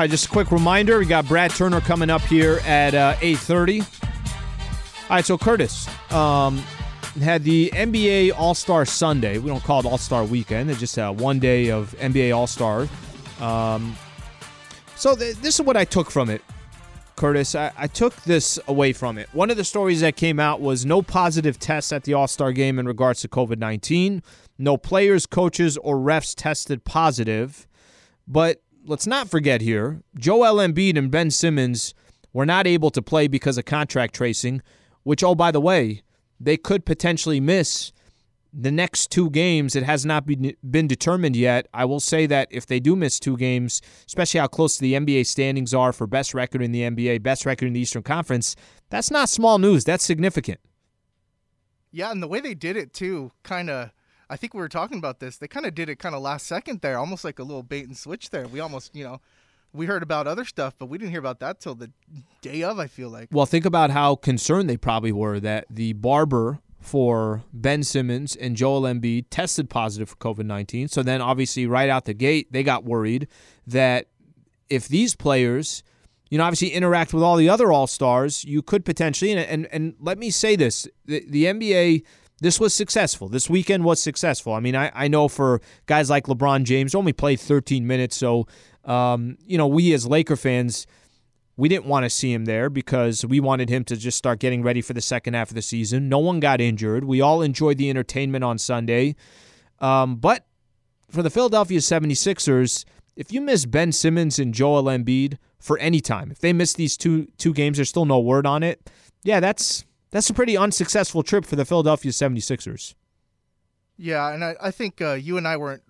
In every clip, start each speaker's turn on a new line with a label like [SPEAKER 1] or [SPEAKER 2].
[SPEAKER 1] All right, just a quick reminder: we got Brad Turner coming up here at uh, eight thirty. All right, so Curtis um, had the NBA All Star Sunday. We don't call it All Star Weekend; it's just uh, one day of NBA All Star. Um, so th- this is what I took from it, Curtis. I-, I took this away from it. One of the stories that came out was no positive tests at the All Star game in regards to COVID nineteen. No players, coaches, or refs tested positive, but let's not forget here, Joel Embiid and Ben Simmons were not able to play because of contract tracing, which, oh, by the way, they could potentially miss the next two games. It has not been, been determined yet. I will say that if they do miss two games, especially how close the NBA standings are for best record in the NBA, best record in the Eastern Conference, that's not small news. That's significant.
[SPEAKER 2] Yeah, and the way they did it too, kind of I think we were talking about this. They kind of did it kind of last second there, almost like a little bait and switch there. We almost, you know, we heard about other stuff, but we didn't hear about that till the day of. I feel like.
[SPEAKER 1] Well, think about how concerned they probably were that the barber for Ben Simmons and Joel Embiid tested positive for COVID nineteen. So then, obviously, right out the gate, they got worried that if these players, you know, obviously interact with all the other All Stars, you could potentially and, and and let me say this: the, the NBA this was successful. This weekend was successful. I mean, I, I know for guys like LeBron James, only played 13 minutes. So, um, you know, we as Laker fans, we didn't want to see him there because we wanted him to just start getting ready for the second half of the season. No one got injured. We all enjoyed the entertainment on Sunday. Um, but for the Philadelphia 76ers, if you miss Ben Simmons and Joel Embiid for any time, if they miss these two two games, there's still no word on it. Yeah, that's that's a pretty unsuccessful trip for the Philadelphia 76ers.
[SPEAKER 2] Yeah, and I, I think uh, you and I weren't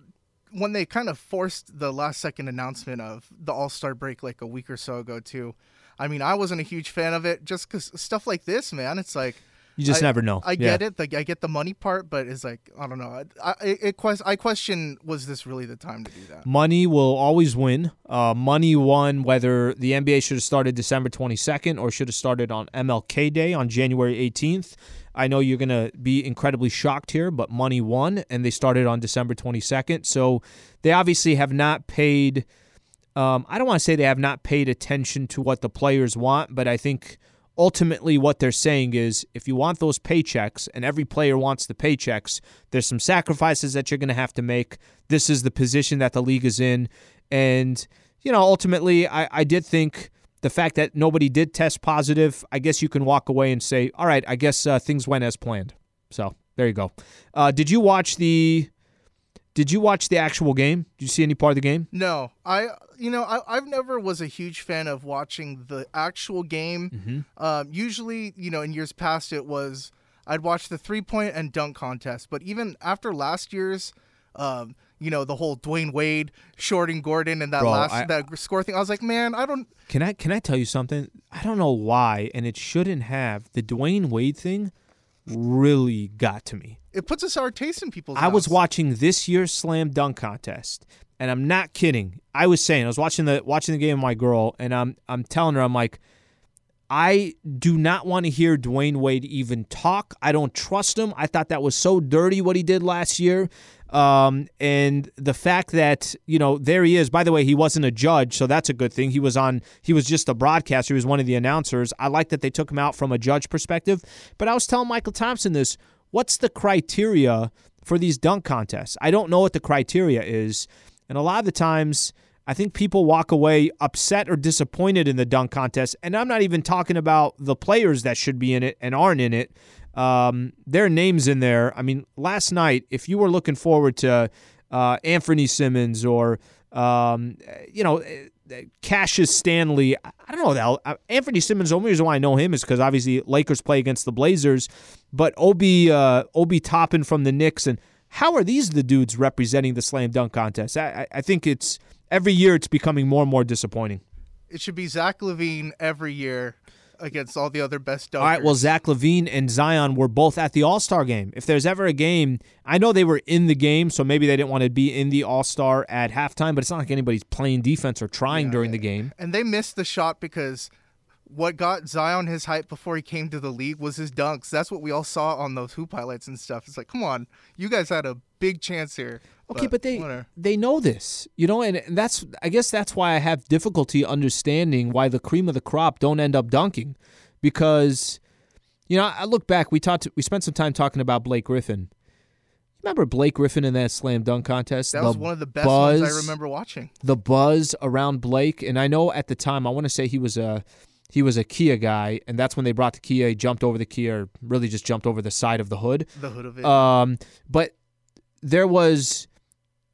[SPEAKER 2] when they kind of forced the last second announcement of the All Star break like a week or so ago too. I mean, I wasn't a huge fan of it just because stuff like this, man. It's like
[SPEAKER 1] you just
[SPEAKER 2] I,
[SPEAKER 1] never know.
[SPEAKER 2] I get it. Like, I get the money part, but it's like I don't know. I it, it quest, I question was this really the time to do that?
[SPEAKER 1] Money will always win. Uh, money won whether the NBA should have started December 22nd or should have started on MLK Day on January 18th. I know you're going to be incredibly shocked here, but money won, and they started on December 22nd. So they obviously have not paid. Um, I don't want to say they have not paid attention to what the players want, but I think ultimately what they're saying is if you want those paychecks and every player wants the paychecks, there's some sacrifices that you're going to have to make. This is the position that the league is in. And, you know, ultimately, I, I did think the fact that nobody did test positive, I guess you can walk away and say, all right, I guess uh, things went as planned. So there you go. Uh, did you watch the did you watch the actual game? Did you see any part of the game?
[SPEAKER 2] No, I you know I I've never was a huge fan of watching the actual game. Mm-hmm. Um, usually, you know, in years past, it was I'd watch the three point and dunk contest. But even after last year's, um, you know, the whole Dwyane Wade shorting Gordon and that Bro, last I, that score thing, I was like, man, I don't.
[SPEAKER 1] Can I can I tell you something? I don't know why, and it shouldn't have the Dwyane Wade thing really got to me.
[SPEAKER 2] It puts a sour taste in people's.
[SPEAKER 1] I was watching this year's slam dunk contest, and I'm not kidding. I was saying I was watching the watching the game with my girl, and I'm I'm telling her I'm like, I do not want to hear Dwyane Wade even talk. I don't trust him. I thought that was so dirty what he did last year. Um, and the fact that you know there he is. By the way, he wasn't a judge, so that's a good thing. He was on. He was just a broadcaster. He was one of the announcers. I like that they took him out from a judge perspective. But I was telling Michael Thompson this. What's the criteria for these dunk contests? I don't know what the criteria is, and a lot of the times. I think people walk away upset or disappointed in the dunk contest. And I'm not even talking about the players that should be in it and aren't in it. Um, their names in there. I mean, last night, if you were looking forward to uh, Anthony Simmons or um, you know Cassius Stanley, I don't know that Anthony Simmons. The only reason why I know him is because obviously Lakers play against the Blazers, but Obi uh, Obi Toppin from the Knicks and how are these the dudes representing the slam dunk contest? I, I think it's every year it's becoming more and more disappointing.
[SPEAKER 2] It should be Zach LaVine every year against all the other best dunkers.
[SPEAKER 1] All right, well, Zach LaVine and Zion were both at the All Star game. If there's ever a game, I know they were in the game, so maybe they didn't want to be in the All Star at halftime, but it's not like anybody's playing defense or trying yeah, during the game.
[SPEAKER 2] And they missed the shot because what got Zion his hype before he came to the league was his dunks. That's what we all saw on those hoop highlights and stuff. It's like, come on, you guys had a big chance here.
[SPEAKER 1] Okay, but, but they whatever. they know this, you know, and, and that's I guess that's why I have difficulty understanding why the cream of the crop don't end up dunking, because, you know, I look back. We talked. We spent some time talking about Blake Griffin. Remember Blake Griffin in that slam dunk contest?
[SPEAKER 2] That the was one of the best buzz, ones I remember watching.
[SPEAKER 1] The buzz around Blake, and I know at the time I want to say he was a he was a Kia guy, and that's when they brought the Kia. He jumped over the Kia, really just jumped over the side of the hood.
[SPEAKER 2] The hood of it.
[SPEAKER 1] Um, but there was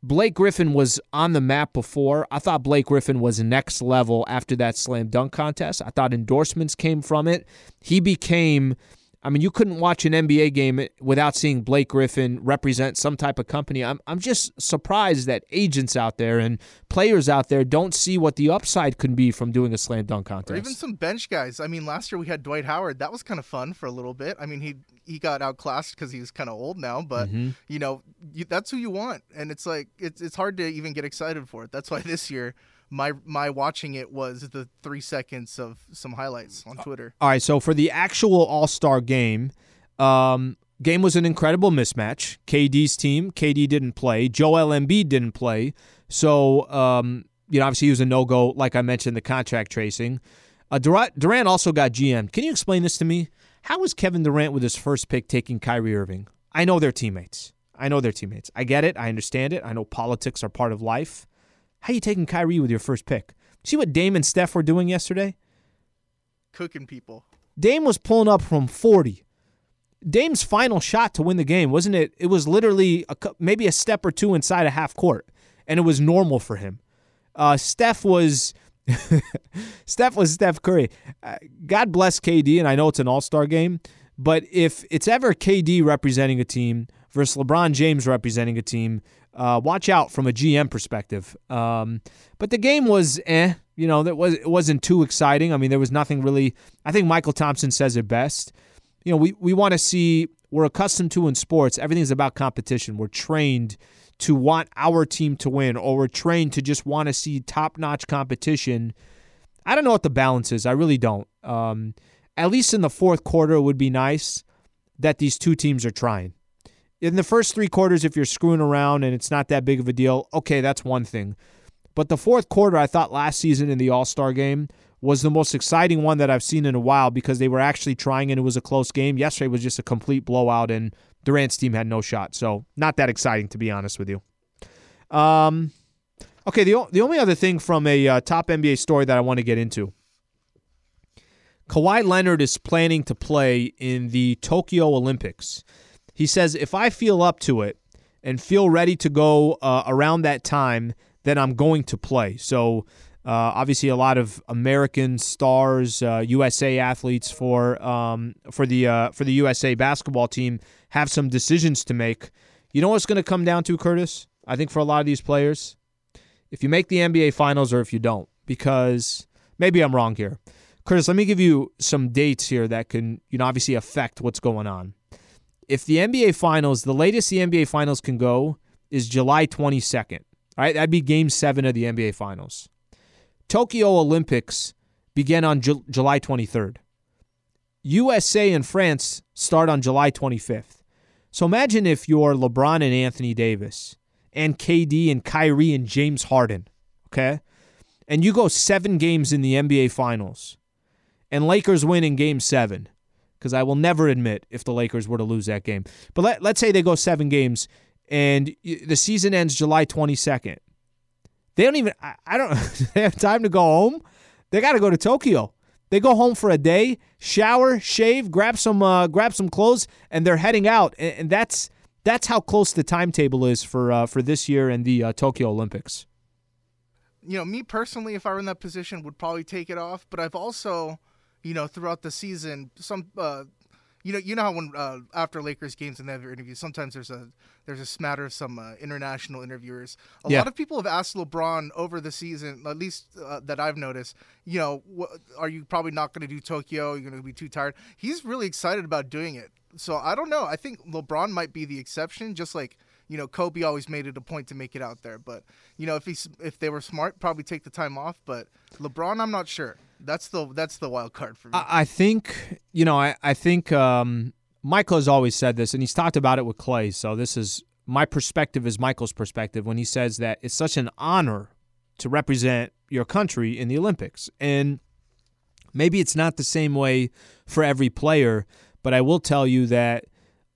[SPEAKER 1] Blake Griffin was on the map before. I thought Blake Griffin was next level after that slam dunk contest. I thought endorsements came from it. He became I mean, you couldn't watch an NBA game without seeing Blake Griffin represent some type of company. I'm, I'm just surprised that agents out there and players out there don't see what the upside can be from doing a slam dunk contest.
[SPEAKER 2] Or even some bench guys. I mean, last year we had Dwight Howard. That was kind of fun for a little bit. I mean, he he got outclassed because he's kind of old now, but mm-hmm. you know, you, that's who you want, and it's like it's it's hard to even get excited for it. That's why this year my my watching it was the three seconds of some highlights on Twitter.
[SPEAKER 1] All right, so for the actual All Star game, um, game was an incredible mismatch. KD's team, KD didn't play. Joel Embiid didn't play, so um, you know obviously he was a no go. Like I mentioned, the contract tracing. Uh, Durant, Durant also got GM. Can you explain this to me? How is Kevin Durant with his first pick taking Kyrie Irving? I know they're teammates. I know they're teammates. I get it. I understand it. I know politics are part of life. How you taking Kyrie with your first pick? See what Dame and Steph were doing yesterday?
[SPEAKER 2] Cooking people.
[SPEAKER 1] Dame was pulling up from 40. Dame's final shot to win the game, wasn't it? It was literally a, maybe a step or two inside a half court, and it was normal for him. Uh, Steph was Steph was Steph Curry. Uh, God bless KD, and I know it's an All Star game, but if it's ever KD representing a team versus LeBron James representing a team, uh, watch out from a GM perspective. Um, but the game was eh. You know, that was it wasn't too exciting. I mean, there was nothing really. I think Michael Thompson says it best. You know, we we want to see. We're accustomed to in sports. Everything's about competition. We're trained to want our team to win, or we're trained to just want to see top notch competition. I don't know what the balance is. I really don't. Um, at least in the fourth quarter, it would be nice that these two teams are trying in the first three quarters, if you're screwing around and it's not that big of a deal, okay, that's one thing. But the fourth quarter, I thought last season in the All Star game was the most exciting one that I've seen in a while because they were actually trying and it was a close game. Yesterday was just a complete blowout and Durant's team had no shot. So, not that exciting, to be honest with you. Um, okay, the, the only other thing from a uh, top NBA story that I want to get into Kawhi Leonard is planning to play in the Tokyo Olympics. He says, if I feel up to it and feel ready to go uh, around that time, then I'm going to play. So, uh, obviously, a lot of American stars, uh, USA athletes for um, for the uh, for the USA basketball team have some decisions to make. You know what's going to come down to, Curtis? I think for a lot of these players, if you make the NBA Finals or if you don't, because maybe I'm wrong here. Curtis, let me give you some dates here that can, you know, obviously affect what's going on if the NBA Finals, the latest the NBA Finals can go is July 22nd. All right, that'd be game seven of the NBA Finals. Tokyo Olympics begin on Ju- July 23rd. USA and France start on July 25th. So imagine if you're LeBron and Anthony Davis and KD and Kyrie and James Harden, okay? And you go seven games in the NBA Finals and Lakers win in game seven because I will never admit if the Lakers were to lose that game. But let, let's say they go seven games and the season ends July 22nd. They don't even, I, I don't, they have time to go home. They got to go to Tokyo. They go home for a day, shower, shave, grab some, uh, grab some clothes, and they're heading out. And, and that's that's how close the timetable is for uh, for this year and the uh, Tokyo Olympics.
[SPEAKER 2] You know, me personally, if I were in that position, would probably take it off. But I've also you know, throughout the season, some uh, you know, you know how when uh, after Lakers games and they have interviews, sometimes there's a there's a smatter of some uh, international interviewers. A yeah. lot of people have asked LeBron over the season, at least uh, that I've noticed. You know, wh- are you probably not going to do Tokyo? You're going to be too tired. He's really excited about doing it. So I don't know. I think LeBron might be the exception, just like you know Kobe always made it a point to make it out there. But you know, if he's if they were smart, probably take the time off. But LeBron, I'm not sure. That's the that's the wild card for me.
[SPEAKER 1] I, I think you know. I I think um, Michael has always said this, and he's talked about it with Clay. So this is my perspective is Michael's perspective when he says that it's such an honor to represent your country in the Olympics. And maybe it's not the same way for every player, but I will tell you that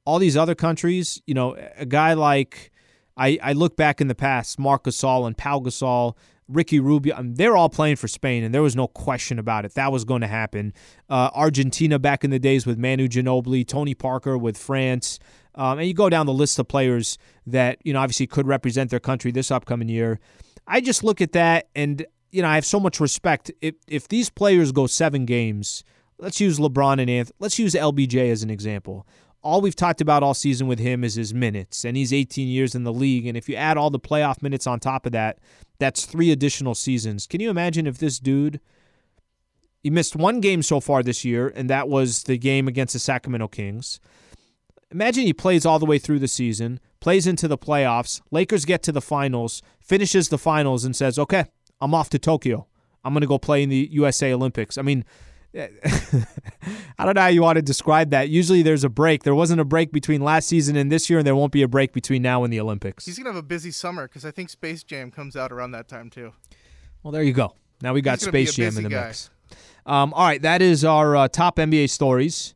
[SPEAKER 1] all these other countries, you know, a guy like I, I look back in the past, Marc Gasol and Pau Gasol, Ricky Rubio, I mean, they're all playing for Spain, and there was no question about it. That was going to happen. Uh, Argentina back in the days with Manu Ginobili, Tony Parker with France. Um, and you go down the list of players that, you know, obviously could represent their country this upcoming year. I just look at that and, you know, I have so much respect. If, if these players go seven games, let's use LeBron and Anthony, let's use LBJ as an example. All we've talked about all season with him is his minutes, and he's 18 years in the league. And if you add all the playoff minutes on top of that, that's three additional seasons. Can you imagine if this dude, he missed one game so far this year, and that was the game against the Sacramento Kings. Imagine he plays all the way through the season, plays into the playoffs, Lakers get to the finals, finishes the finals, and says, okay, I'm off to Tokyo. I'm going to go play in the USA Olympics. I mean, I don't know how you want to describe that. Usually there's a break. There wasn't a break between last season and this year, and there won't be a break between now and the Olympics.
[SPEAKER 2] He's going to have a busy summer because I think Space Jam comes out around that time, too.
[SPEAKER 1] Well, there you go. Now we got Space Jam in the guy. mix. Um, all right, that is our uh, top NBA stories.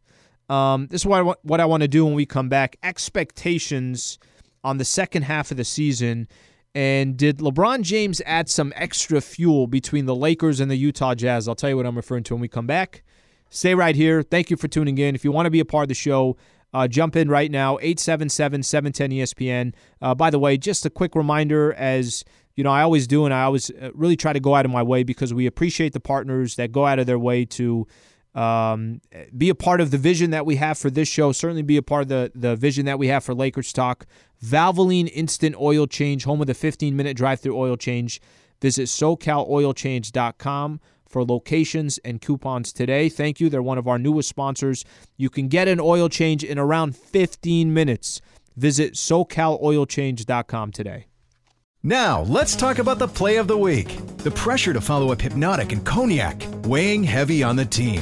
[SPEAKER 1] Um, this is what I, what I want to do when we come back. Expectations on the second half of the season. And did LeBron James add some extra fuel between the Lakers and the Utah Jazz? I'll tell you what I'm referring to when we come back. Stay right here. Thank you for tuning in. If you want to be a part of the show, uh, jump in right now, 877 710 ESPN. Uh, by the way, just a quick reminder as you know, I always do, and I always uh, really try to go out of my way because we appreciate the partners that go out of their way to um, be a part of the vision that we have for this show. Certainly be a part of the, the vision that we have for Lakers Talk. Valvoline Instant Oil Change, home of the 15 minute drive through oil change. Visit SoCalOilChange.com for locations and coupons today. Thank you. They're one of our newest sponsors. You can get an oil change in around 15 minutes. Visit SoCalOilChange.com today.
[SPEAKER 3] Now, let's talk about the play of the week. The pressure to follow up Hpnotiq and Cognac, weighing heavy on the team.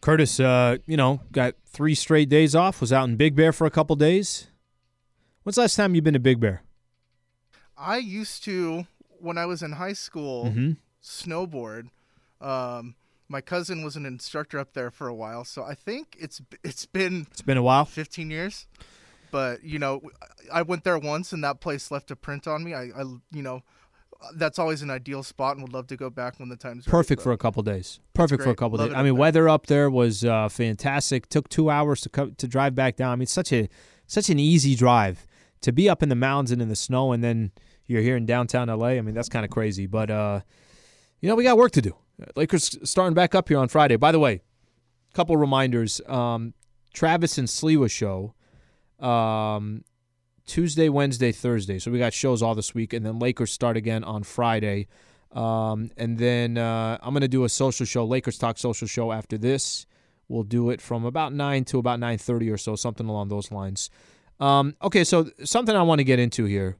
[SPEAKER 1] Curtis, uh, you know, got three straight days off. Was out in Big Bear for a couple days. When's the last time you've been to Big Bear?
[SPEAKER 2] I used to when I was in high school
[SPEAKER 1] mm-hmm.
[SPEAKER 2] snowboard. Um, my cousin was an instructor up there for a while, so I think it's it's been
[SPEAKER 1] it's been a while,
[SPEAKER 2] fifteen years. But you know, I went there once, and that place left a print on me. I, I you know, that's always an ideal spot, and would love to go back when the time's
[SPEAKER 1] perfect
[SPEAKER 2] right,
[SPEAKER 1] for a couple days. Perfect for a couple
[SPEAKER 2] love
[SPEAKER 1] days. I mean, weather up there was uh, fantastic. Took two hours to co- to drive back down. I mean, such a such an easy drive to be up in the mountains and in the snow, and then you're here in downtown LA. I mean, that's kind of crazy. But uh, you know, we got work to do. Lakers starting back up here on Friday. By the way, a couple reminders. Um, Travis and Sliwa show. Um, Tuesday, Wednesday, Thursday. So we got shows all this week, and then Lakers start again on Friday. Um, and then uh, I'm going to do a social show, Lakers Talk social show after this. We'll do it from about nine to about nine thirty or so, something along those lines. Um, okay, so something I want to get into here.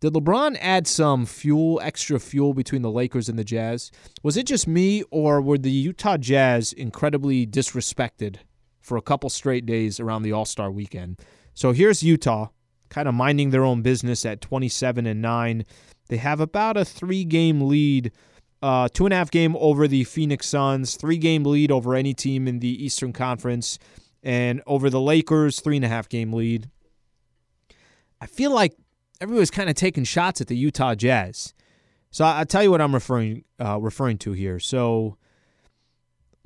[SPEAKER 1] Did LeBron add some fuel, extra fuel between the Lakers and the Jazz? Was it just me, or were the Utah Jazz incredibly disrespected for a couple straight days around the All Star weekend? So here's Utah kind of minding their own business at 27 and 9. They have about a three game lead, uh, two and a half game over the Phoenix Suns, three game lead over any team in the Eastern Conference, and over the Lakers, three and a half game lead. I feel like everybody's kind of taking shots at the Utah Jazz. So I, will tell you what I'm referring uh, referring to here. So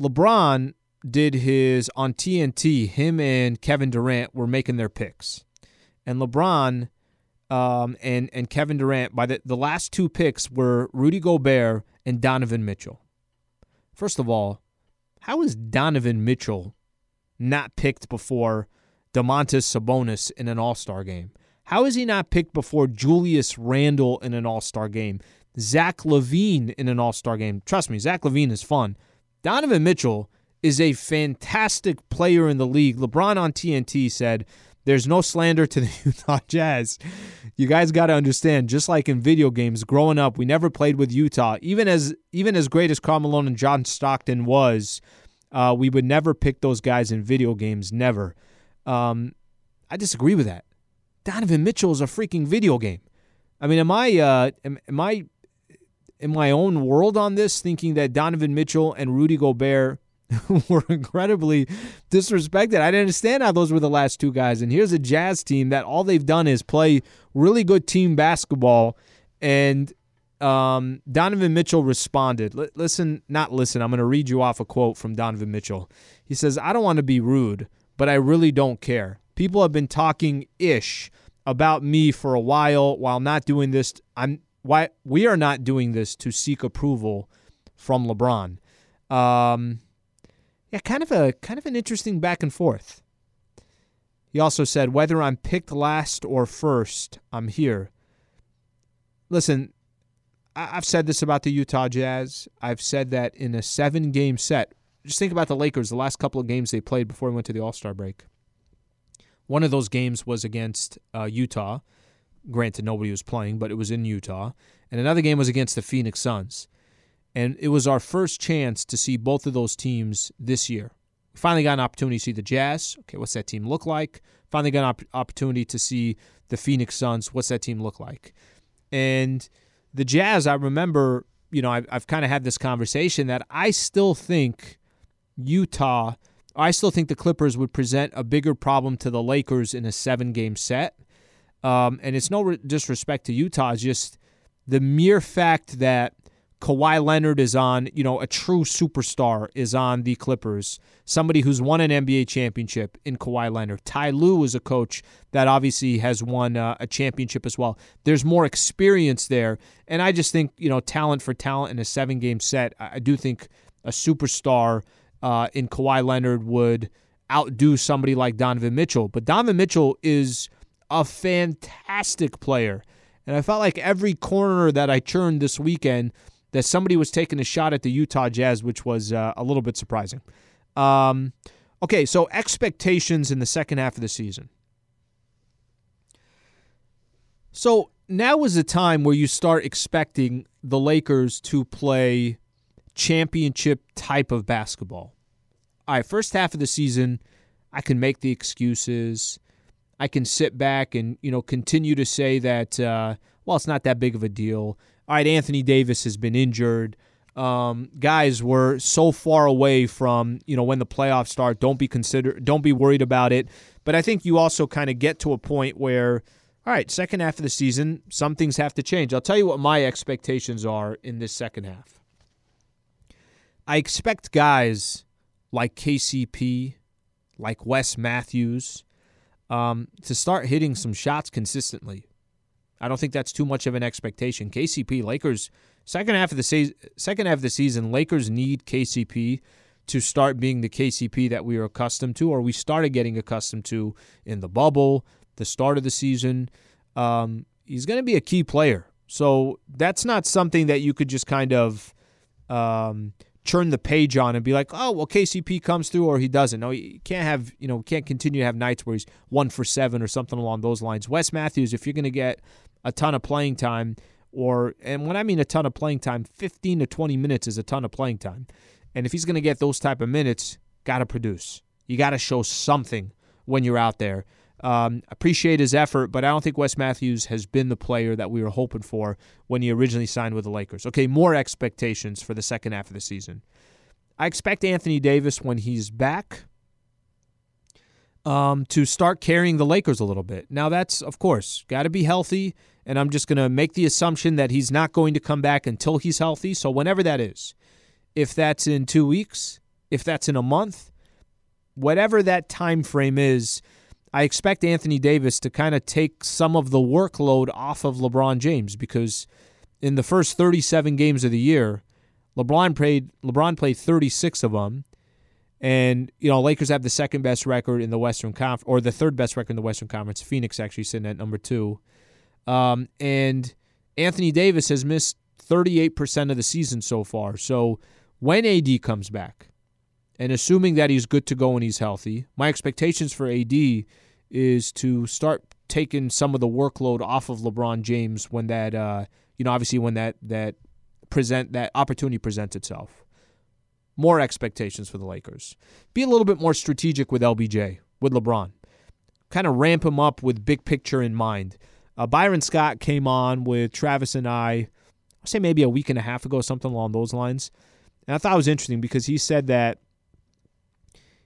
[SPEAKER 1] LeBron did his on TNT. Him and Kevin Durant were making their picks and LeBron um, and and Kevin Durant by the the last two picks were Rudy Gobert and Donovan Mitchell. First of all, how is Donovan Mitchell not picked before Domantas Sabonis in an All Star game? How is he not picked before Julius Randle in an All Star game? Zach LaVine in an All Star game? Trust me, Zach LaVine is fun. Donovan Mitchell is a fantastic player in the league. LeBron on TNT said, There's no slander to the Utah Jazz. You guys got to understand, just like in video games, growing up, we never played with Utah. Even as even as great as Karl Malone and John Stockton was, uh, we would never pick those guys in video games. Never. Um, I disagree with that. Donovan Mitchell is a freaking video game. I mean, am I uh, am, am I in my own world on this, thinking that Donovan Mitchell and Rudy Gobert were incredibly disrespected. I didn't understand how those were the last two guys. And here's a Jazz team that all they've done is play really good team basketball. And um, Donovan Mitchell responded. L- listen, not listen. I'm going to read you off a quote from Donovan Mitchell. He says, I don't want to be rude, but I really don't care. People have been talking ish about me for a while while not doing this. I'm why we are not doing this to seek approval from LeBron. Um, yeah, kind of a kind of an interesting back and forth. He also said, whether I'm picked last or first, I'm here. Listen, I've said this about the Utah Jazz. I've said that in a seven game set. Just think about the Lakers, the last couple of games they played before we went to the All Star break. One of those games was against uh, Utah. Granted, nobody was playing, but it was in Utah. And another game was against the Phoenix Suns. And it was our first chance to see both of those teams this year. We finally got an opportunity to see the Jazz. Okay, what's that team look like? Finally got an op- opportunity to see the Phoenix Suns. What's that team look like? And the Jazz, I remember, you know, I've, I've kind of had this conversation that I still think Utah, I still think the Clippers would present a bigger problem to the Lakers in a seven game set. Um, and it's no re- disrespect to Utah, it's just the mere fact that Kawhi Leonard is on, you know, a true superstar is on the Clippers. Somebody who's won an NBA championship in Kawhi Leonard. Ty Lue is a coach that obviously has won uh, a championship as well. There's more experience there. And I just think, you know, talent for talent in a seven game set, I, do think a superstar uh, in Kawhi Leonard would outdo somebody like Donovan Mitchell. But Donovan Mitchell is a fantastic player. And I felt like every corner that I turned this weekend, that somebody was taking a shot at the Utah Jazz, which was uh, a little bit surprising. Um, okay, so expectations in the second half of the season. So now is the time where you start expecting the Lakers to play championship type of basketball. All right, first half of the season, I can make the excuses. I can sit back and you know continue to say that uh, well, it's not that big of a deal. All right, Anthony Davis has been injured. Um, guys, we're so far away from you know when the playoffs start. Don't be consider. Don't be worried about it. But I think you also kind of get to a point where, all right, second half of the season, some things have to change. I'll tell you what my expectations are in this second half. I expect guys like KCP, like Wes Matthews, um, to start hitting some shots consistently. I don't think that's too much of an expectation. KCP Lakers second half of the se- second half of the season, Lakers need KCP to start being the KCP that we are accustomed to, or we started getting accustomed to in the bubble, the start of the season. Um, he's going to be a key player, so that's not something that you could just kind of um, turn the page on and be like, oh, well, KCP comes through or he doesn't. No, you can't have, you know, can't continue to have nights where he's one for seven or something along those lines. Wes Matthews, if you're going to get a ton of playing time, or, and when I mean a ton of playing time, 15 to 20 minutes is a ton of playing time. And if he's going to get those type of minutes, got to produce. You got to show something when you're out there. Um, appreciate his effort, but I don't think Wes Matthews has been the player that we were hoping for when he originally signed with the Lakers. Okay, more expectations for the second half of the season. I expect Anthony Davis when he's back um, to start carrying the Lakers a little bit. Now, that's, of course, got to be healthy, and I'm just going to make the assumption that he's not going to come back until he's healthy. So, whenever that is, if that's in two weeks, if that's in a month, whatever that time frame is, I expect Anthony Davis to kind of take some of the workload off of LeBron James because in the first 37 games of the year, LeBron played LeBron played 36 of them. And you know, Lakers have the second best record in the Western Conference, or the third best record in the Western Conference. Phoenix actually sitting at number two. Um, and Anthony Davis has missed 38% of the season so far. So when AD comes back, and assuming that he's good to go and he's healthy, my expectations for AD is to start taking some of the workload off of LeBron James when that, uh, you know, obviously when that that present that opportunity presents itself. More expectations for the Lakers. Be a little bit more strategic with LBJ, with LeBron. Kind of ramp him up with big picture in mind. Uh, Byron Scott came on with Travis and I, I say maybe a week and a half ago, something along those lines. And I thought it was interesting because he said that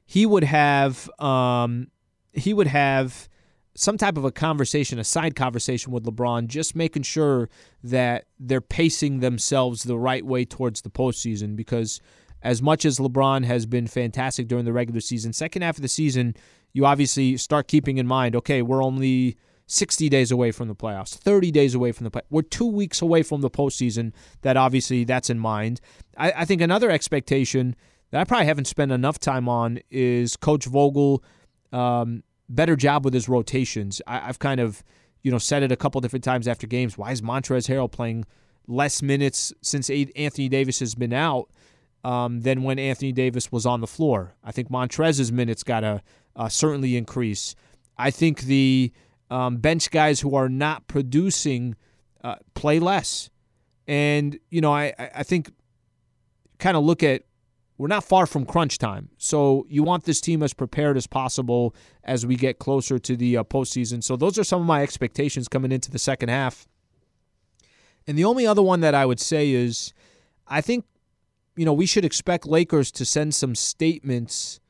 [SPEAKER 1] he would have um, he would have some type of a conversation, a side conversation with LeBron, just making sure that they're pacing themselves the right way towards the postseason. Because as much as LeBron has been fantastic during the regular season, second half of the season, you obviously start keeping in mind, okay, we're only 60 days away from the playoffs, 30 days away from the play. We're two weeks away from the postseason. That obviously that's in mind. I, I think another expectation that I probably haven't spent enough time on is Coach Vogel. Um, better job with his rotations. I, have kind of, you know, said it a couple different times after games. Why is Montrezl Harrell playing less minutes since Anthony Davis has been out um, than when Anthony Davis was on the floor? I think Montrezl's minutes got to uh, certainly increase. I think the um, bench guys who are not producing uh, play less. And, you know, I, I think kind of look at we're not far from crunch time. So you want this team as prepared as possible as we get closer to the uh, postseason. So those are some of my expectations coming into the second half. And the only other one that I would say is I think, you know, we should expect Lakers to send some statements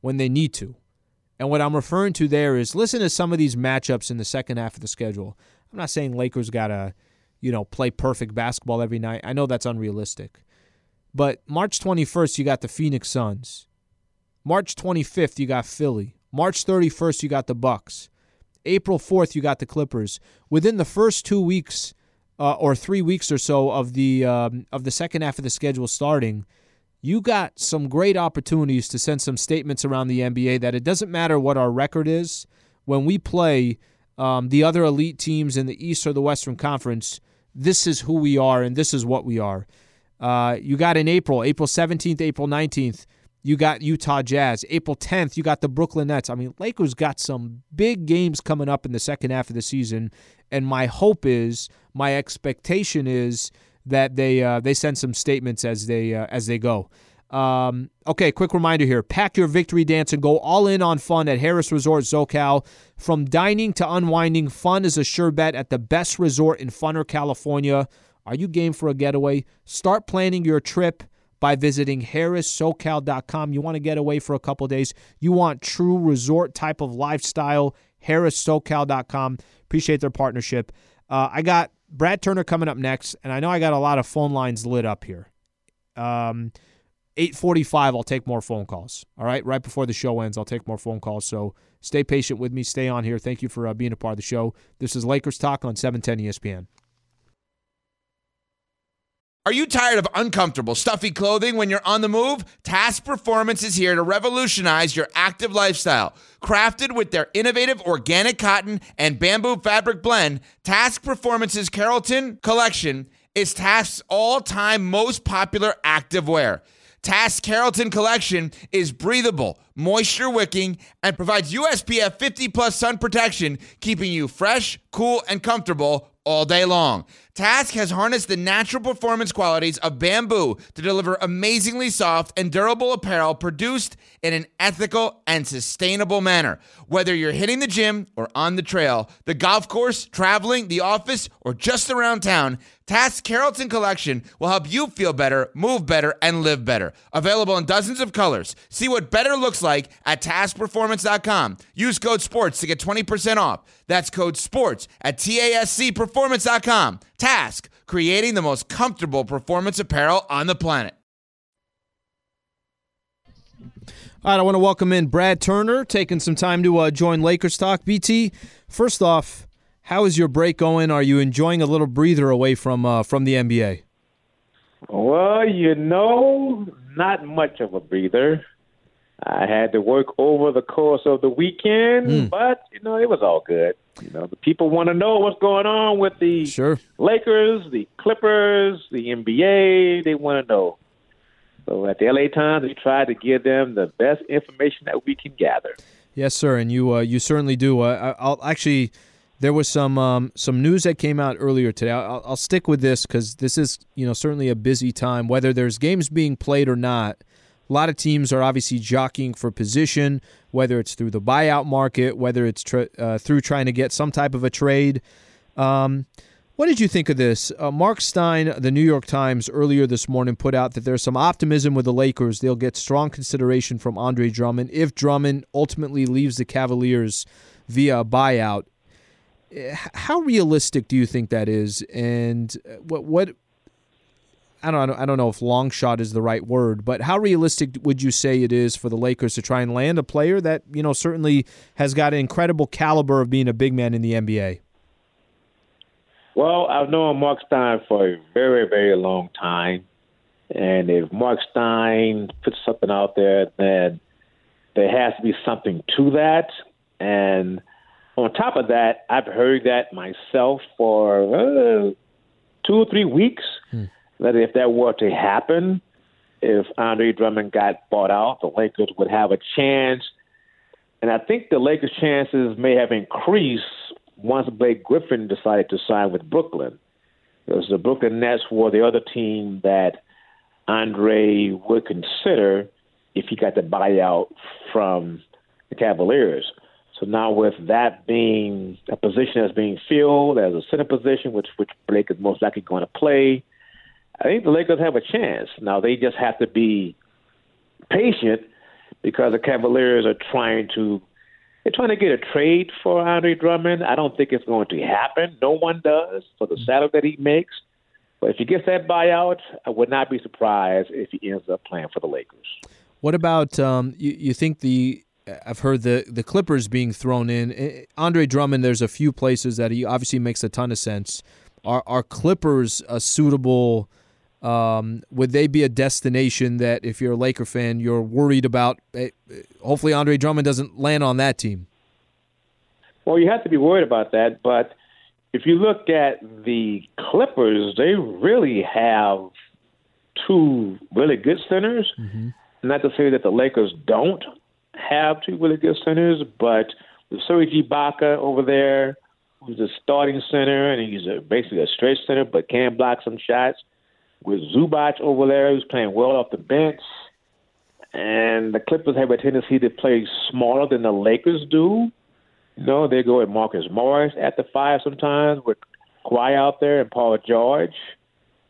[SPEAKER 1] when they need to. And what I'm referring to there is listen to some of these matchups in the second half of the schedule. I'm not saying Lakers got to, you know, play perfect basketball every night. I know that's unrealistic. But March 21st, you got the Phoenix Suns. March 25th, you got Philly. March 31st, you got the Bucks. April 4th, you got the Clippers. Within the first two weeks uh, or three weeks or so of the um, of the second half of the schedule starting, you got some great opportunities to send some statements around the NBA that it doesn't matter what our record is when we play um, the other elite teams in the East or the Western Conference. This is who we are, and this is what we are. Uh, you got in April, April 17th, April 19th, you got Utah Jazz. April 10th, you got the Brooklyn Nets. I mean, Lakers got some big games coming up in the second half of the season, and my hope is, my expectation is that they uh, they send some statements as they uh, as they go. Um, okay, quick reminder here: pack your victory dance and go all in on fun at Harrah's Resort SoCal. From dining to unwinding, fun is a sure bet at the best resort in Funner, California. Are you game for a getaway? Start planning your trip by visiting harrahssocal.com. You want to get away for a couple days. You want true resort type of lifestyle. harrahssocal.com. Appreciate their partnership. Uh, I got Brad Turner coming up next, and I know I got a lot of phone lines lit up here. Um, 845, I'll take more phone calls. All right, right before the show ends, I'll take more phone calls. So stay patient with me. Stay on here. Thank you for uh, being a part of the show. This is Lakers Talk on 710 ESPN.
[SPEAKER 4] Are you tired of uncomfortable, stuffy clothing when you're on the move? Tasc Performance is here to revolutionize your active lifestyle. Crafted with their innovative organic cotton and bamboo fabric blend, Tasc Performance's Carrollton collection is Tasc's all time most popular active wear. Tasc Carrollton collection is breathable, moisture wicking, and provides USPF 50 plus sun protection, keeping you fresh, cool, and comfortable all day long. Tasc has harnessed the natural performance qualities of bamboo to deliver amazingly soft and durable apparel produced in an ethical and sustainable manner. Whether you're hitting the gym or on the trail, the golf course, traveling, the office, or just around town, Tasc Carrollton Collection will help you feel better, move better, and live better. Available in dozens of colors. See what better looks like at tascperformance.com. Use code SPORTS to get 20% off. That's code SPORTS at TASCperformance.com. Tasc, creating the most comfortable performance apparel on the planet.
[SPEAKER 1] All right, I want to welcome in Brad Turner, taking some time to uh, join Lakers Talk. BT, first off, how is your break going? Are you enjoying a little breather away from uh, from the NBA?
[SPEAKER 5] Well, you know, not much of a breather. I had to work over the course of the weekend,
[SPEAKER 1] Mm.
[SPEAKER 5] but you know it was all good. You know, the people want to know what's going on with the
[SPEAKER 1] Sure.
[SPEAKER 5] Lakers, the Clippers, the NBA. They want to know. So at the LA Times, we try to give them the best information that we can gather.
[SPEAKER 1] Yes, sir, and you uh, you certainly do. Uh, I'll actually. There was some um, some news that came out earlier today. I'll, I'll stick with this because this is you know certainly a busy time. Whether there's games being played or not, a lot of teams are obviously jockeying for position. Whether it's through the buyout market, whether it's uh, through trying to get some type of a trade. Um, what did you think of this? Uh, Mark Stein, the New York Times, earlier this morning put out that there's some optimism with the Lakers. They'll get strong consideration from Andre Drummond if Drummond ultimately leaves the Cavaliers via a buyout. Eh, How realistic do you think that is? And uh, what what I don't I don't know if long shot is the right word, but how realistic would you say it is for the Lakers to try and land a player that you know certainly has got an incredible caliber of being a big man in the NBA?
[SPEAKER 5] Well, I've known Mark Stein for a very, very long time. And if Mark Stein puts something out there, then there has to be something to that. And on top of that, I've heard that myself for uh, two or three weeks that if that were to happen, if Andre Drummond got bought out, the Lakers would have a chance. And I think the Lakers' chances may have increased once Blake Griffin decided to sign with Brooklyn. Because the Brooklyn Nets were the other team that Andre would consider if he got the buyout from the Cavaliers. So now with that being a position that's being filled as a center position, which which Blake is most likely going to play, I think the Lakers have a chance. Now they just have to be patient because the Cavaliers are trying to they're trying to get a trade for Andre Drummond. I don't think it's going to happen. No one does for the salary that he makes. But if he gets that buyout, I would not be surprised if he ends up playing for the Lakers.
[SPEAKER 1] What about um, you? You think the I've heard the the Clippers being thrown in. Eh, Andre Drummond. There's a few places that he obviously makes a ton of sense. Are are Clippers a suitable? Um, would they be a destination that if you're a Laker fan, you're worried about? eh, eh, Hopefully, Andre Drummond doesn't land on that team.
[SPEAKER 5] Well, you have to be worried about that. But if you look at the Clippers, they really have two really good centers. Not to say that the Lakers don't have two really good centers, but with Serge Ibaka over there, who's a starting center, and he's a, basically a stretch center, but can block some shots. With Zubac over there, who's playing well off the bench. And the Clippers have a tendency to play smaller than the Lakers do. You know, they go with Marcus Morris at the five sometimes with Kawhi out there and Paul George.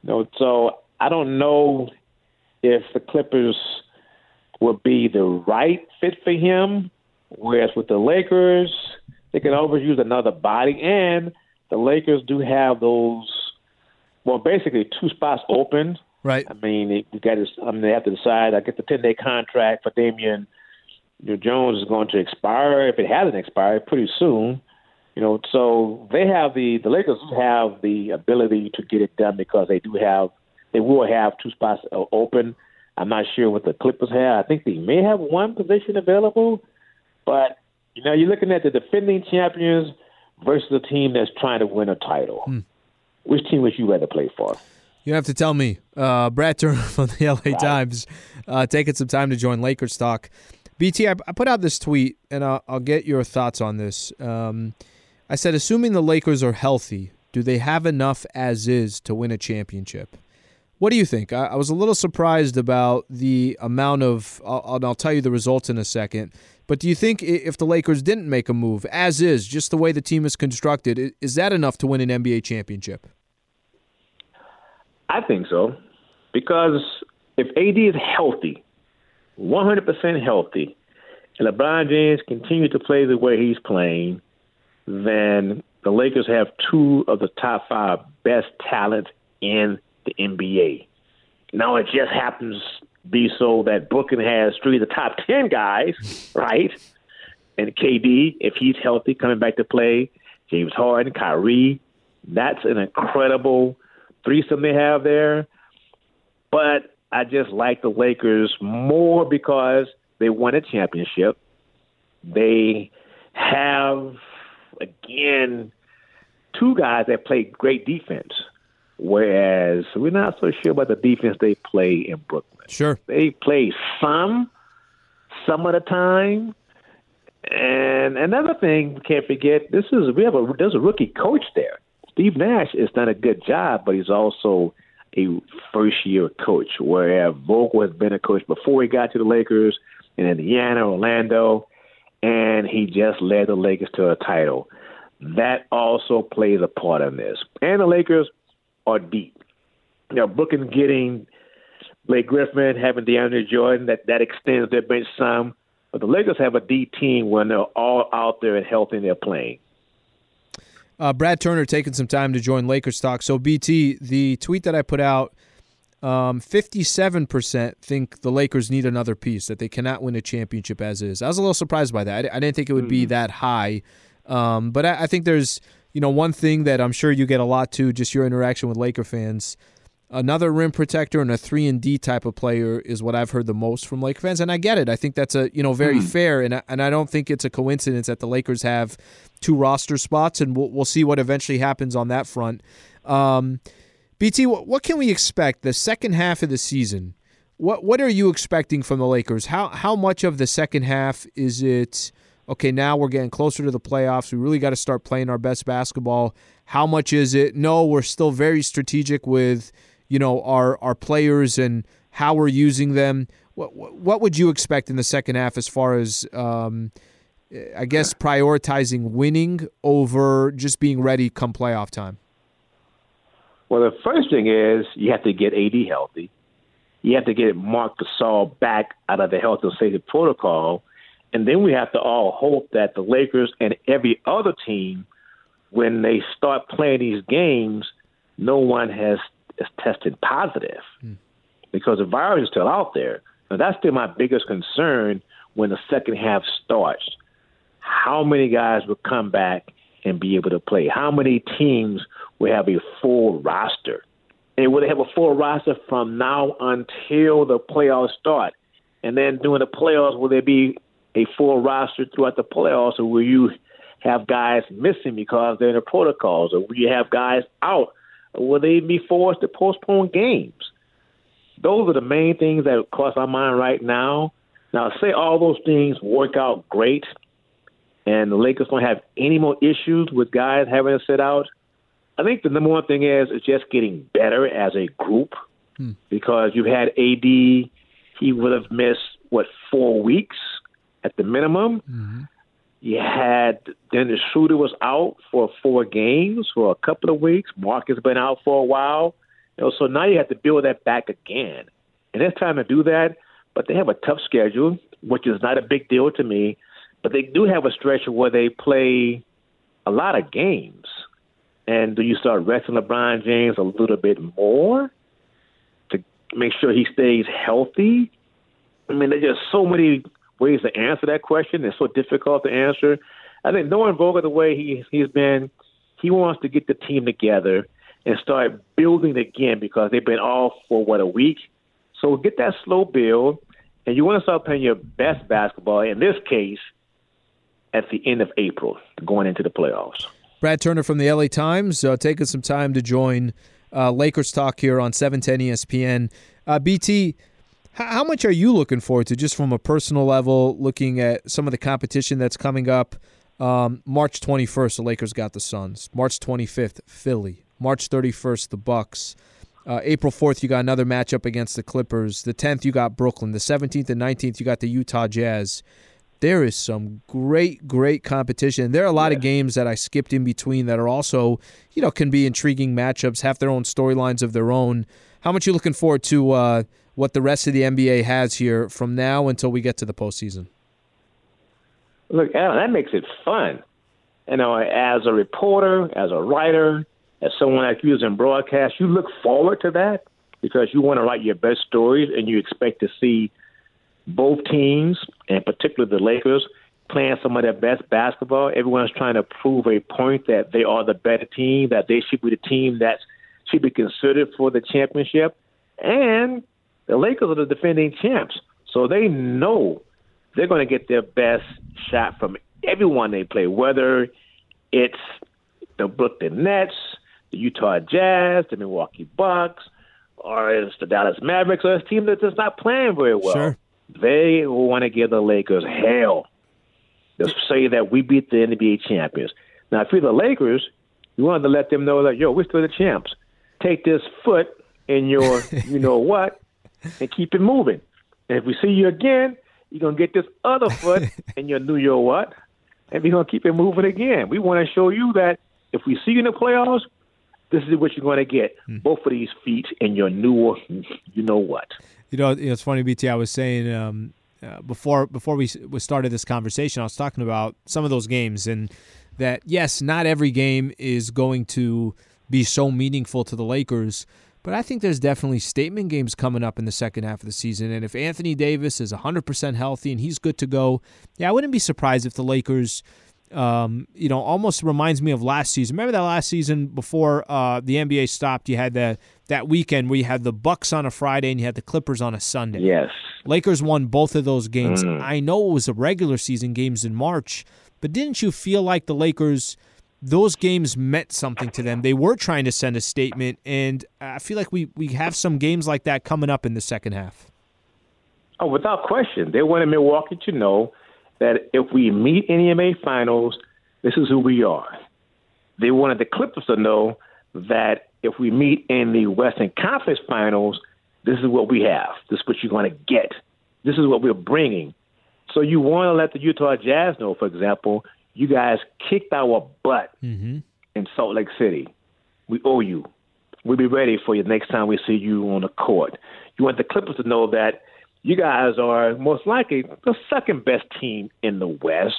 [SPEAKER 5] You know, so I don't know if the Clippers would be the right fit for him. Whereas with the Lakers, they can always use another body, and the Lakers do have those. Well, basically two spots open.
[SPEAKER 1] Right.
[SPEAKER 5] I mean, they- you got to. I mean, they have to decide. I get the ten day contract for Damian you know, Jones is going to expire if it hasn't expired pretty soon. You know, so they have the the Lakers have the ability to get it done because they do have they will have two spots open. I'm not sure what the Clippers have. I think they may have one position available, but you know, you're looking at the defending champions versus a team that's trying to win a title. Hmm. Which team would you rather play for?
[SPEAKER 1] You have to tell me. Uh, Brad Turner from the LA Times uh, taking some time to join Lakers talk. BT, I, I put out this tweet, and I'll, I'll get your thoughts on this. Um, I said, assuming the Lakers are healthy, do they have enough as is to win a championship? What do you think? I, I was a little surprised about the amount of, I'll, and I'll tell you the results in a second. But do you think if the Lakers didn't make a move, as is, just the way the team is constructed, is that enough to win an NBA championship?
[SPEAKER 5] I think so. Because if AD is healthy, 100% healthy, and LeBron James continues to play the way he's playing, then the Lakers have two of the top five best talent in the NBA. Now it just happens to be so that Brooklyn has three of the top 10 guys, right? And KD, if he's healthy, coming back to play, James Harden, Kyrie, that's an incredible threesome they have there. but I just like the Lakers more because they won a championship. They have again two guys that play great defense, whereas we're not so sure about the defense they play in Brooklyn.
[SPEAKER 1] Sure,
[SPEAKER 5] they play some, some of the time. And another thing we can't forget: this is we have a there's a rookie coach there. Steve Nash has done a good job, but he's also a first year coach, where Vogel has been a coach before he got to the Lakers in Indiana, Orlando, and he just led the Lakers to a title. That also plays a part in this. And the Lakers are deep. You know, Brooklyn getting Blake Griffin, having DeAndre Jordan, that, that extends their bench some. But the Lakers have a deep team when they're all out there and healthy and they're playing.
[SPEAKER 1] Uh, Brad Turner taking some time to join Lakers talk. So BT, the tweet that I put out, um, 57% think the Lakers need another piece, that they cannot win a championship as is. I was a little surprised by that. I, I didn't think it would be mm-hmm. that high. Um, but I, I, think there's, you know, one thing that I'm sure you get a lot to, just your interaction with Laker fans. Another rim protector and a three and D type of player is what I've heard the most from Laker fans, and I get it. I think that's a you know very mm. fair, and I, and I don't think it's a coincidence that the Lakers have two roster spots, and we'll, we'll see what eventually happens on that front. Um, BT, what, what can we expect the second half of the season? What what are you expecting from the Lakers? How how much of the second half is it? Okay, now we're getting closer to the playoffs. We really got to start playing our best basketball. How much is it? No, we're still very strategic with you know our our players and how we're using them. What what would you expect in the second half as far as um, I guess prioritizing winning over just being ready come playoff time?
[SPEAKER 5] Well, the first thing is you have to get AD healthy. You have to get Marc Gasol back out of the health and safety protocol. And then we have to all hope that the Lakers and every other team, when they start playing these games, no one has is tested positive mm. because the virus is still out there. Now, that's still my biggest concern when the second half starts. How many guys will come back and be able to play? How many teams will have a full roster? And will they have a full roster from now until the playoffs start? And then during the playoffs, will there be a full roster throughout the playoffs, or will you have guys missing because they're in the protocols, or will you have guys out will they be forced to postpone games? Those are the main things that cross our mind right now. Now, say all those things work out great, and the Lakers don't have any more issues with guys having to sit out. I think the number one thing is is just getting better as a group hmm. because you've had AD. He would have missed what four weeks at the minimum. Mm-hmm. You had Dennis Schroeder was out for four games for a couple of weeks. Marc has been out for a while. You know, so now you have to build that back again. And it's time to do that. But they have a tough schedule, which is not a big deal to me. But they do have a stretch where they play a lot of games. And do you start resting LeBron James a little bit more to make sure he stays healthy? I mean, there's just so many ways to answer that question. It's so difficult to answer. I think knowing Vogel the way he he's been, he wants to get the team together and start building again because they've been off for what a week. So get that slow build, and you want to start playing your best basketball. In this case, at the end of April, going into the playoffs.
[SPEAKER 1] Brad Turner from the LA Times uh, taking some time to join uh, Lakers talk here on 710 ESPN. Uh, BT, how much are you looking forward to, just from a personal level, looking at some of the competition that's coming up? Um, March 21st, the Lakers got the Suns. March 25th, Philly. March 31st, the Bucks. Uh, April 4th, you got another matchup against the Clippers. The 10th, you got Brooklyn. The 17th and 19th, you got the Utah Jazz. There is some great, great competition. There are a lot yeah. of games that I skipped in between that are also, you know, can be intriguing matchups, have their own storylines of their own. How much are you looking forward to uh, what the rest of the NBA has here from now until we get to the postseason.
[SPEAKER 5] Look, Alan, that makes it fun. You know, as a reporter, as a writer, as someone like you in broadcast, you look forward to that because you want to write your best stories and you expect to see both teams, and particularly the Lakers, playing some of their best basketball. Everyone's trying to prove a point that they are the better team, that they should be the team that should be considered for the championship. And the Lakers are the defending champs. So they know they're going to get their best shot from everyone they play, whether it's the Brooklyn Nets, the Utah Jazz, the Milwaukee Bucks, or it's the Dallas Mavericks, or it's a team that's just not playing very well.
[SPEAKER 1] Sure.
[SPEAKER 5] They want to give the Lakers hell. To say that we beat the NBA champions. Now, if you're the Lakers, you wanted to let them know that, yo, we're still the champs. Take this foot in your, you know what, and keep it moving. And if we see you again, you're going to get this other foot in your New York what, and we're going to keep it moving again. We want to show you that if we see you in the playoffs, this is what you're going to get.
[SPEAKER 1] Hmm.
[SPEAKER 5] Both of these feet in your new, you know what.
[SPEAKER 1] You know, it's funny, BT. I was saying um, uh, before before we, we started this conversation, I was talking about some of those games, and that yes, not every game is going to be so meaningful to the Lakers. But I think there's definitely statement games coming up in the second half of the season. And if Anthony Davis is 100% healthy and he's good to go, yeah, I wouldn't be surprised if the Lakers, um, you know, almost reminds me of last season. Remember that last season before uh, the NBA stopped? You had that that weekend where you had the Bucks on a Friday and you had the Clippers on a Sunday.
[SPEAKER 5] Yes.
[SPEAKER 1] Lakers won both of those games. I know it was a regular season games in March, but didn't you feel like the Lakers those games meant something to them? They were trying to send a statement and I feel like we we have some games like that coming up in the second half.
[SPEAKER 5] Oh, without question. They wanted Milwaukee to know that if we meet NBA Finals, this is who we are. They wanted the Clippers to know that if we meet in the Western Conference Finals, this is what we have. This is what you're going to get. This is what we're bringing. So you want to let the Utah Jazz know, for example, you guys kicked our butt mm-hmm. in Salt Lake City. We owe you. We'll be ready for you next time we see you on the court. You want the Clippers to know that you guys are most likely the second best team in the West.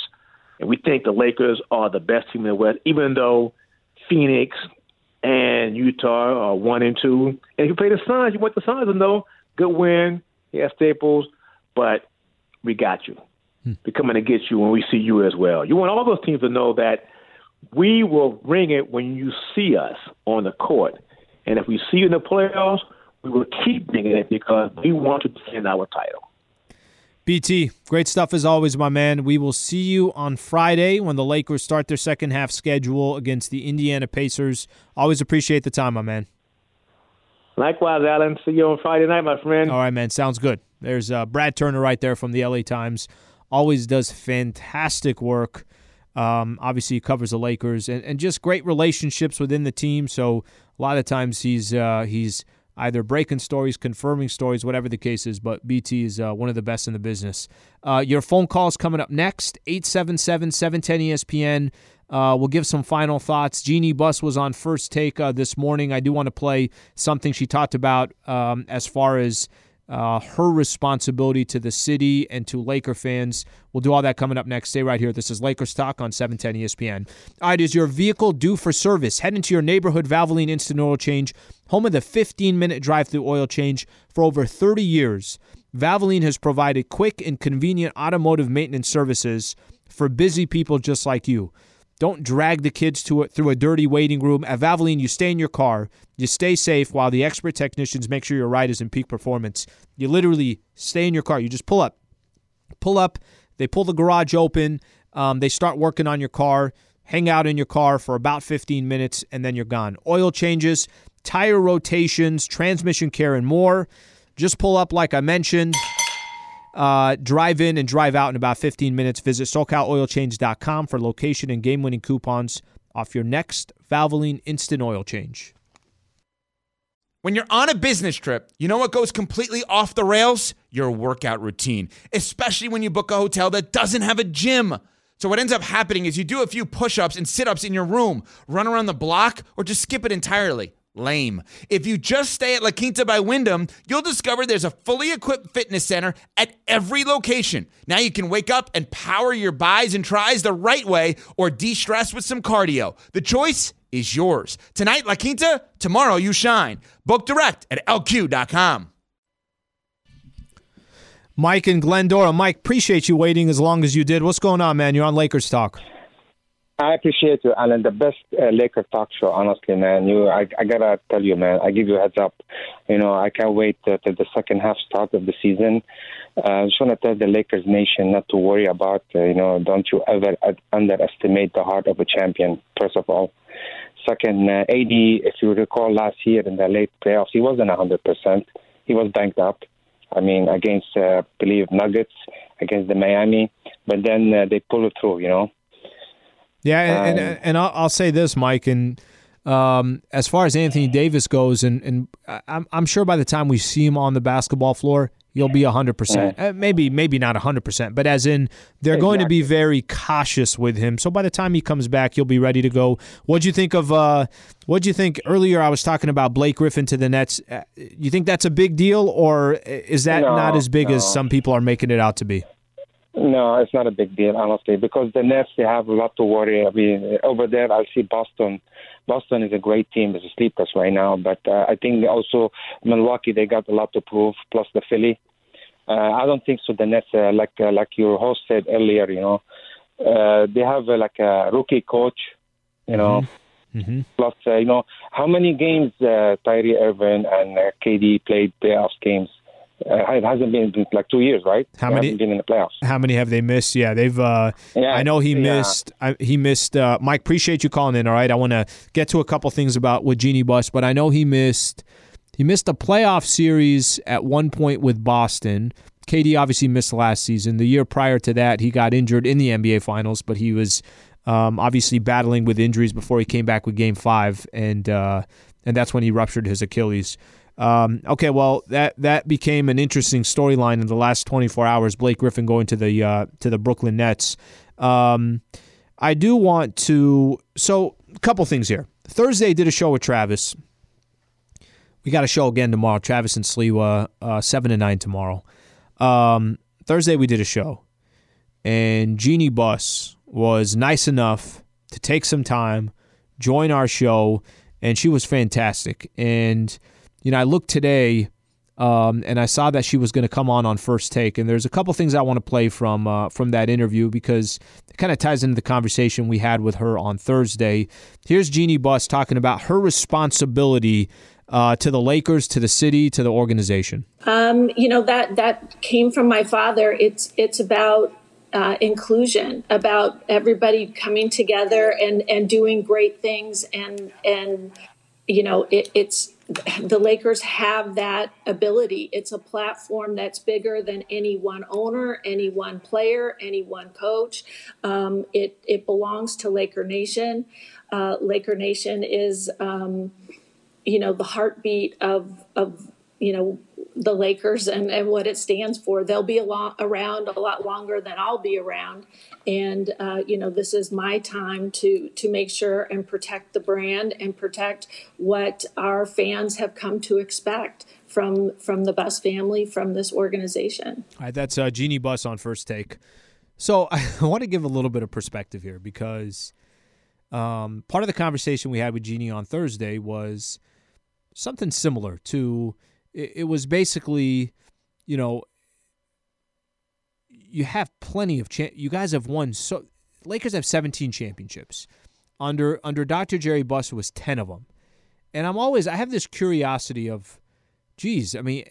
[SPEAKER 5] And we think the Lakers are the best team in the West, even though Phoenix and Utah are one and two. And if you play the Suns, you want the Suns to know good win, yeah, Staples, but we got you. We're coming to get you when we see you as well. You want all those teams to know that we will bring it when you see us on the court. And if we see you in the playoffs, we will keep bringing it because we want to defend our title.
[SPEAKER 1] BT, great stuff as always, my man. We will see you on Friday when the Lakers start their second half schedule against the Indiana Pacers. Always appreciate the time, my man.
[SPEAKER 5] Likewise, Alan. See you on Friday night, my friend.
[SPEAKER 1] All right, man. Sounds good. There's uh, Brad Turner right there from the LA Times. Always does fantastic work. Um, obviously, he covers the Lakers and, and just great relationships within the team. So a lot of times he's uh, he's either breaking stories, confirming stories, whatever the case is. But BT is uh, one of the best in the business. Uh, your phone calls coming up next 877 710 ESPN. Uh, we'll give some final thoughts. Jeanie Buss was on first take uh, this morning. I do want to play something she talked about um, as far as uh, her responsibility to the city and to Laker fans. We'll do all that coming up next. Stay right here. This is Lakers Talk on 710 ESPN. All right, is your vehicle due for service? Head into your neighborhood Valvoline Instant Oil Change, home of the 15 minute drive through oil change for over 30 years. Valvoline has provided quick and convenient automotive maintenance services for busy people just like you. Don't drag the kids to a, through a dirty waiting room. At Valvoline, you stay in your car, you stay safe while the expert technicians make sure your ride is in peak performance. You literally stay in your car. You just pull up, pull up. They pull the garage open. Um, they start working on your car. Hang out in your car for about 15 minutes, and then you're gone. Oil changes, tire rotations, transmission care, and more. Just pull up, like I mentioned. Uh, drive in and drive out in about 15 minutes. Visit SoCalOilChange.com for location and game winning coupons off your next Valvoline Instant Oil Change.
[SPEAKER 4] When you're on a business trip, you know what goes completely off the rails? Your workout routine, especially when you book a hotel that doesn't have a gym. So, what ends up happening is you do a few push ups and sit ups in your room, run around the block, or just skip it entirely. Lame. If you just stay at La Quinta by Wyndham, you'll discover there's a fully equipped fitness center at every location. Now you can wake up and power your buys and tries the right way or de stress with some cardio. The choice is yours. Tonight, La Quinta, tomorrow, you shine. Book direct at lq.com.
[SPEAKER 1] Mike and Glendora. Mike, appreciate you waiting as long as you did. What's going on, man? You're on Lakers Talk.
[SPEAKER 6] I appreciate you, Alan. The best uh, Laker talk show, honestly, man. You, I, I gotta tell you, man. I give you a heads up. You know, I can't wait uh, till the second half start of the season. Uh, I just want to tell the Lakers nation not to worry about. Uh, you know, don't you ever uh, underestimate the heart of a champion. First of all, second, uh, AD. If you recall last year in the late playoffs, he wasn't hundred percent. He was banked up. I mean, against, uh, believe Nuggets, against the Miami, but then uh, they pull it through. You know.
[SPEAKER 1] Yeah, and, and, and I'll, I'll say this, Mike, and um, as far as Anthony Davis goes, and, and I'm, I'm sure by the time we see him on the basketball floor, he'll be 100%. Uh, maybe maybe not 100%, but as in they're exactly. going to be very cautious with him. So by the time he comes back, he'll be ready to go. What'd you think of uh, what'd you think earlier I was talking about Blake Griffin to the Nets. Uh, you think that's a big deal or is that
[SPEAKER 6] no,
[SPEAKER 1] not as big
[SPEAKER 6] no.
[SPEAKER 1] as some people are making it out to be?
[SPEAKER 6] No, it's not a big deal, honestly, because the Nets they have a lot to worry. I mean, over there, I see Boston. Boston is a great team. It's a sleepers right now, but uh, I think also Milwaukee they got a lot to prove. Plus the Philly. Uh, I don't think so. The Nets, uh, like uh, like your host said earlier, you know, uh, they have uh, like a rookie coach, you know.
[SPEAKER 1] Mm-hmm.
[SPEAKER 6] Plus, uh, you know, how many games uh, Kyrie Irving and uh, KD played playoffs games? Uh, it hasn't been like two years, right?
[SPEAKER 1] How
[SPEAKER 6] they
[SPEAKER 1] many?
[SPEAKER 6] been in the playoffs?
[SPEAKER 1] How many have they missed? Yeah, they've. Uh,
[SPEAKER 6] yeah,
[SPEAKER 1] I know he
[SPEAKER 6] yeah.
[SPEAKER 1] missed. I, he missed. Uh, Mike, appreciate you calling in. All right, I want to get to a couple things about with Jeanie Buss, but I know he missed. He missed a playoff series at one point with Boston. KD obviously missed last season. The year prior to that, he got injured in the NBA Finals, but he was um, obviously battling with injuries before he came back with Game Five, and uh, and that's when he ruptured his Achilles. Um, okay, well that that became an interesting storyline in the last 24 hours. Blake Griffin going to the uh, to the Brooklyn Nets. Um, I do want to. So, a couple things here. Thursday, did a show with Travis. We got a show again tomorrow. Travis and Sliwa, uh, seven to nine tomorrow. Um, Thursday, we did a show, and Jeanie Buss was nice enough to take some time, join our show, and she was fantastic. And you know, I looked today um, and I saw that she was going to come on on first take. And there's a couple things I want to play from uh, from that interview because it kind of ties into the conversation we had with her on Thursday. Here's Jeanie Buss talking about her responsibility uh, to the Lakers, to the city, to the organization.
[SPEAKER 7] Um, you know that that came from my father. It's it's about uh, inclusion, about everybody coming together and and doing great things, and and you know it, it's the Lakers have that ability. It's a platform that's bigger than any one owner, any one player, any one coach. Um, it it belongs to Laker Nation. Uh, Laker Nation is, um, you know, the heartbeat of of you know the Lakers and, and what it stands for. They'll be a lot, around a lot longer than I'll be around, and uh, you know this is my time to to make sure and protect the brand and protect what our fans have come to expect from from the Buss family from this organization.
[SPEAKER 1] All right, that's uh, Jeanie Buss on first take. So I want to give a little bit of perspective here because um, part of the conversation we had with Jeanie on Thursday was something similar to it, it was basically, you know, you have plenty of cha- you guys have won so Lakers have 17 championships. Under under Dr. Jerry Buss was 10 of them. And I'm always I have this curiosity of geez, I mean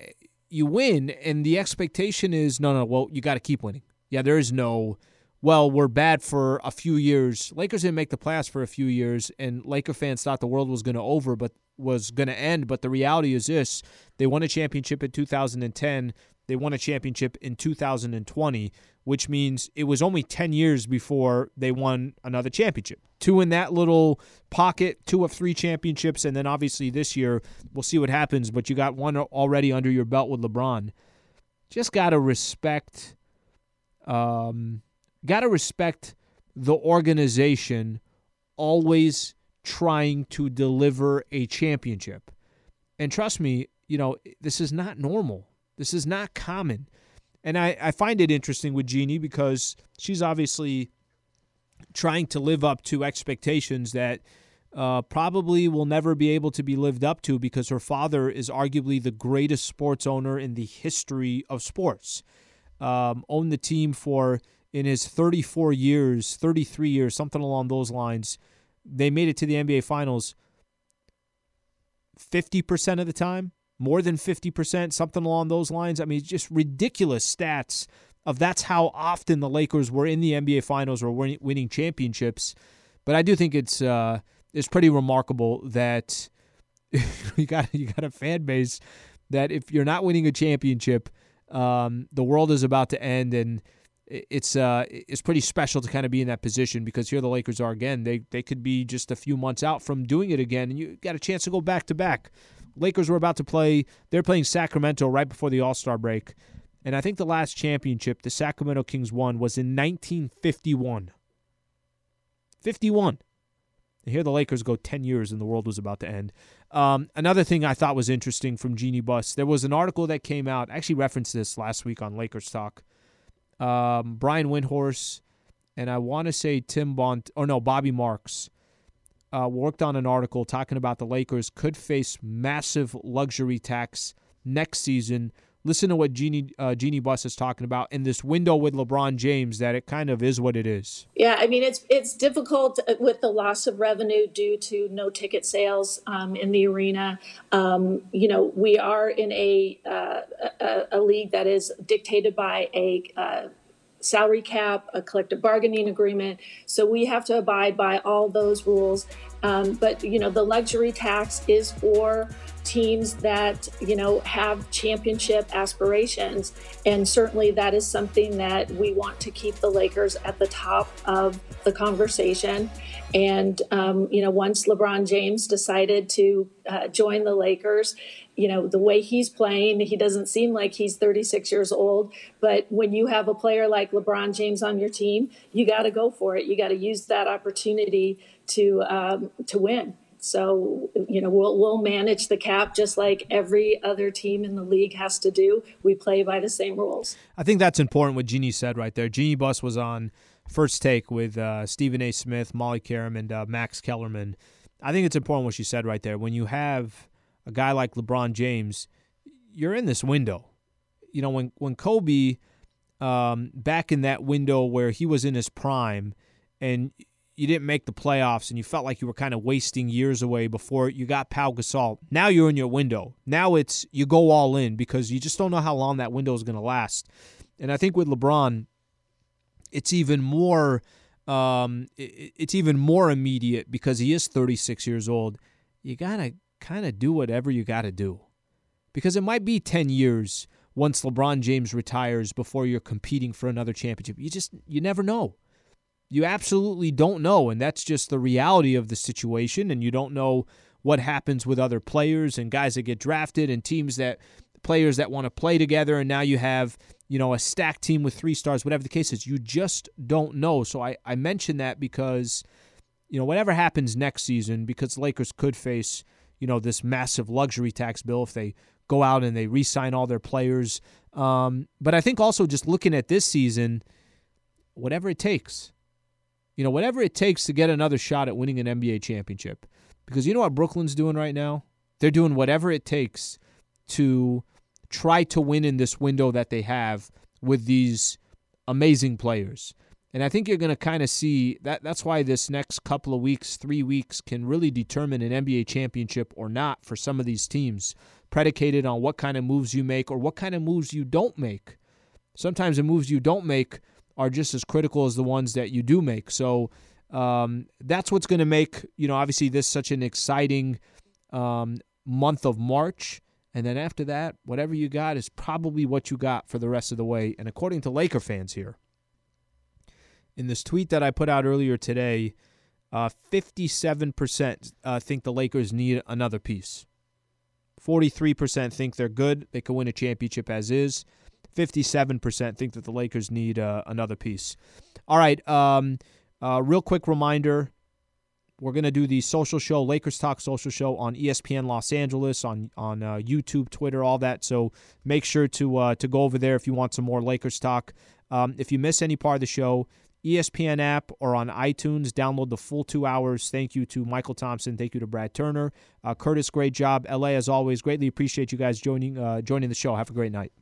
[SPEAKER 1] you win and the expectation is no no well you got to keep winning. Yeah, there is no well, we're bad for a few years. Lakers didn't make the playoffs for a few years, and Laker fans thought the world was going to over, but was going to end. But the reality is this: they won a championship in 2010. They won a championship in 2020, which means it was only 10 years before they won another championship. Two in that little pocket, two of three championships, and then obviously this year we'll see what happens. But you got one already under your belt with LeBron. Just gotta respect. Um, got to respect the organization always trying to deliver a championship. And trust me, you know, this is not normal. This is not common. And I, I find it interesting with Jeanie because she's obviously trying to live up to expectations that uh, probably will never be able to be lived up to because her father is arguably the greatest sports owner in the history of sports. Um, owned the team for in his 34 years, 33 years, something along those lines, they made it to the NBA Finals 50% of the time, more than 50%, something along those lines. I mean, just ridiculous stats of that's how often the Lakers were in the NBA Finals or winning championships. But I do think it's uh, it's pretty remarkable that you got you got a fan base that if you're not winning a championship, um, the world is about to end, and it's uh, it's pretty special to kind of be in that position because here the Lakers are again. They they could be just a few months out from doing it again, and you got a chance to go back to back. Lakers were about to play. They're playing Sacramento right before the All Star break, and I think the last championship the Sacramento Kings won was in 1951. 51. And here the Lakers go 10 years and the world was about to end. Um, another thing I thought was interesting from Jeanie Buss, there was an article that came out. I actually referenced this last week on Lakers Talk. Um, Brian Windhorst and I want to say Tim Bont, or no, Bobby Marks uh, worked on an article talking about the Lakers could face massive luxury tax next season listen to what Jeanie uh, Jeanie Buss is talking about in this window with LeBron James. That it kind of is what it is.
[SPEAKER 7] Yeah, I mean it's it's difficult with the loss of revenue due to no ticket sales um, in the arena. Um, you know, we are in a, uh, a, a league that is dictated by a uh, salary cap, a collective bargaining agreement. So we have to abide by all those rules. Um, but you know, the luxury tax is for teams that you know have championship aspirations. And certainly that is something that we want to keep the lakers at the top of the conversation. And um, you know once lebron james decided to uh, join the lakers you know the way he's playing he doesn't seem like he's 36 years old. But when you have a player like lebron james on your team you got to go for it. You got to use that opportunity to um, to win so, you know, we'll, we'll manage the cap just like every other team in the league has to do. We play by the same rules.
[SPEAKER 1] I think that's important what Jeanie said right there. Jeanie Buss was on First Take with uh, Stephen A. Smith, Molly Qerim, and uh, Max Kellerman. I think it's important what she said right there. When you have a guy like LeBron James, you're in this window. You know, when, when Kobe, um, back in that window where he was in his prime, and you didn't make the playoffs and you felt like you were kind of wasting years away before you got Pau Gasol. Now you're in your window. Now it's you go all in because you just don't know how long that window is going to last. And I think with LeBron, it's even more um, it's even more immediate because he is 36 years old. You got to kind of do whatever you got to do. Because it might be 10 years once LeBron James retires before you're competing for another championship. You just you never know. You absolutely don't know, and that's just the reality of the situation. And you don't know what happens with other players and guys that get drafted and teams that players that want to play together. And now you have you know a stacked team with three stars, whatever the case is. You just don't know. So I I mention that because you know whatever happens next season, because Lakers could face you know this massive luxury tax bill if they go out and they re-sign all their players. Um, but I think also just looking at this season, whatever it takes you know, whatever it takes to get another shot at winning an NBA championship. Because you know what Brooklyn's doing right now? They're doing whatever it takes to try to win in this window that they have with these amazing players. And I think you're going to kind of see that that's why this next couple of weeks, 3 weeks can really determine an NBA championship or not for some of these teams, predicated on what kind of moves you make or what kind of moves you don't make. Sometimes the moves you don't make are just as critical as the ones that you do make. So um, that's what's going to make you know obviously this such an exciting um, month of March. And then after that, whatever you got is probably what you got for the rest of the way. And according to Laker fans here, in this tweet that I put out earlier today, uh, 57% uh, think the Lakers need another piece. 43% think they're good. They can win a championship as is. 57% think that the Lakers need uh, another piece. All right. Um, uh, real quick reminder we're going to do the social show, Lakers Talk social show on ESPN Los Angeles, on on uh, YouTube, Twitter, all that. So make sure to uh, to go over there if you want some more Lakers talk. Um, if you miss any part of the show, ESPN app or on iTunes, download the full two hours. Thank you to Michael Thompson. Thank you to Brad Turner. Uh, Curtis, great job. LA, as always, greatly appreciate you guys joining uh, joining the show. Have a great night.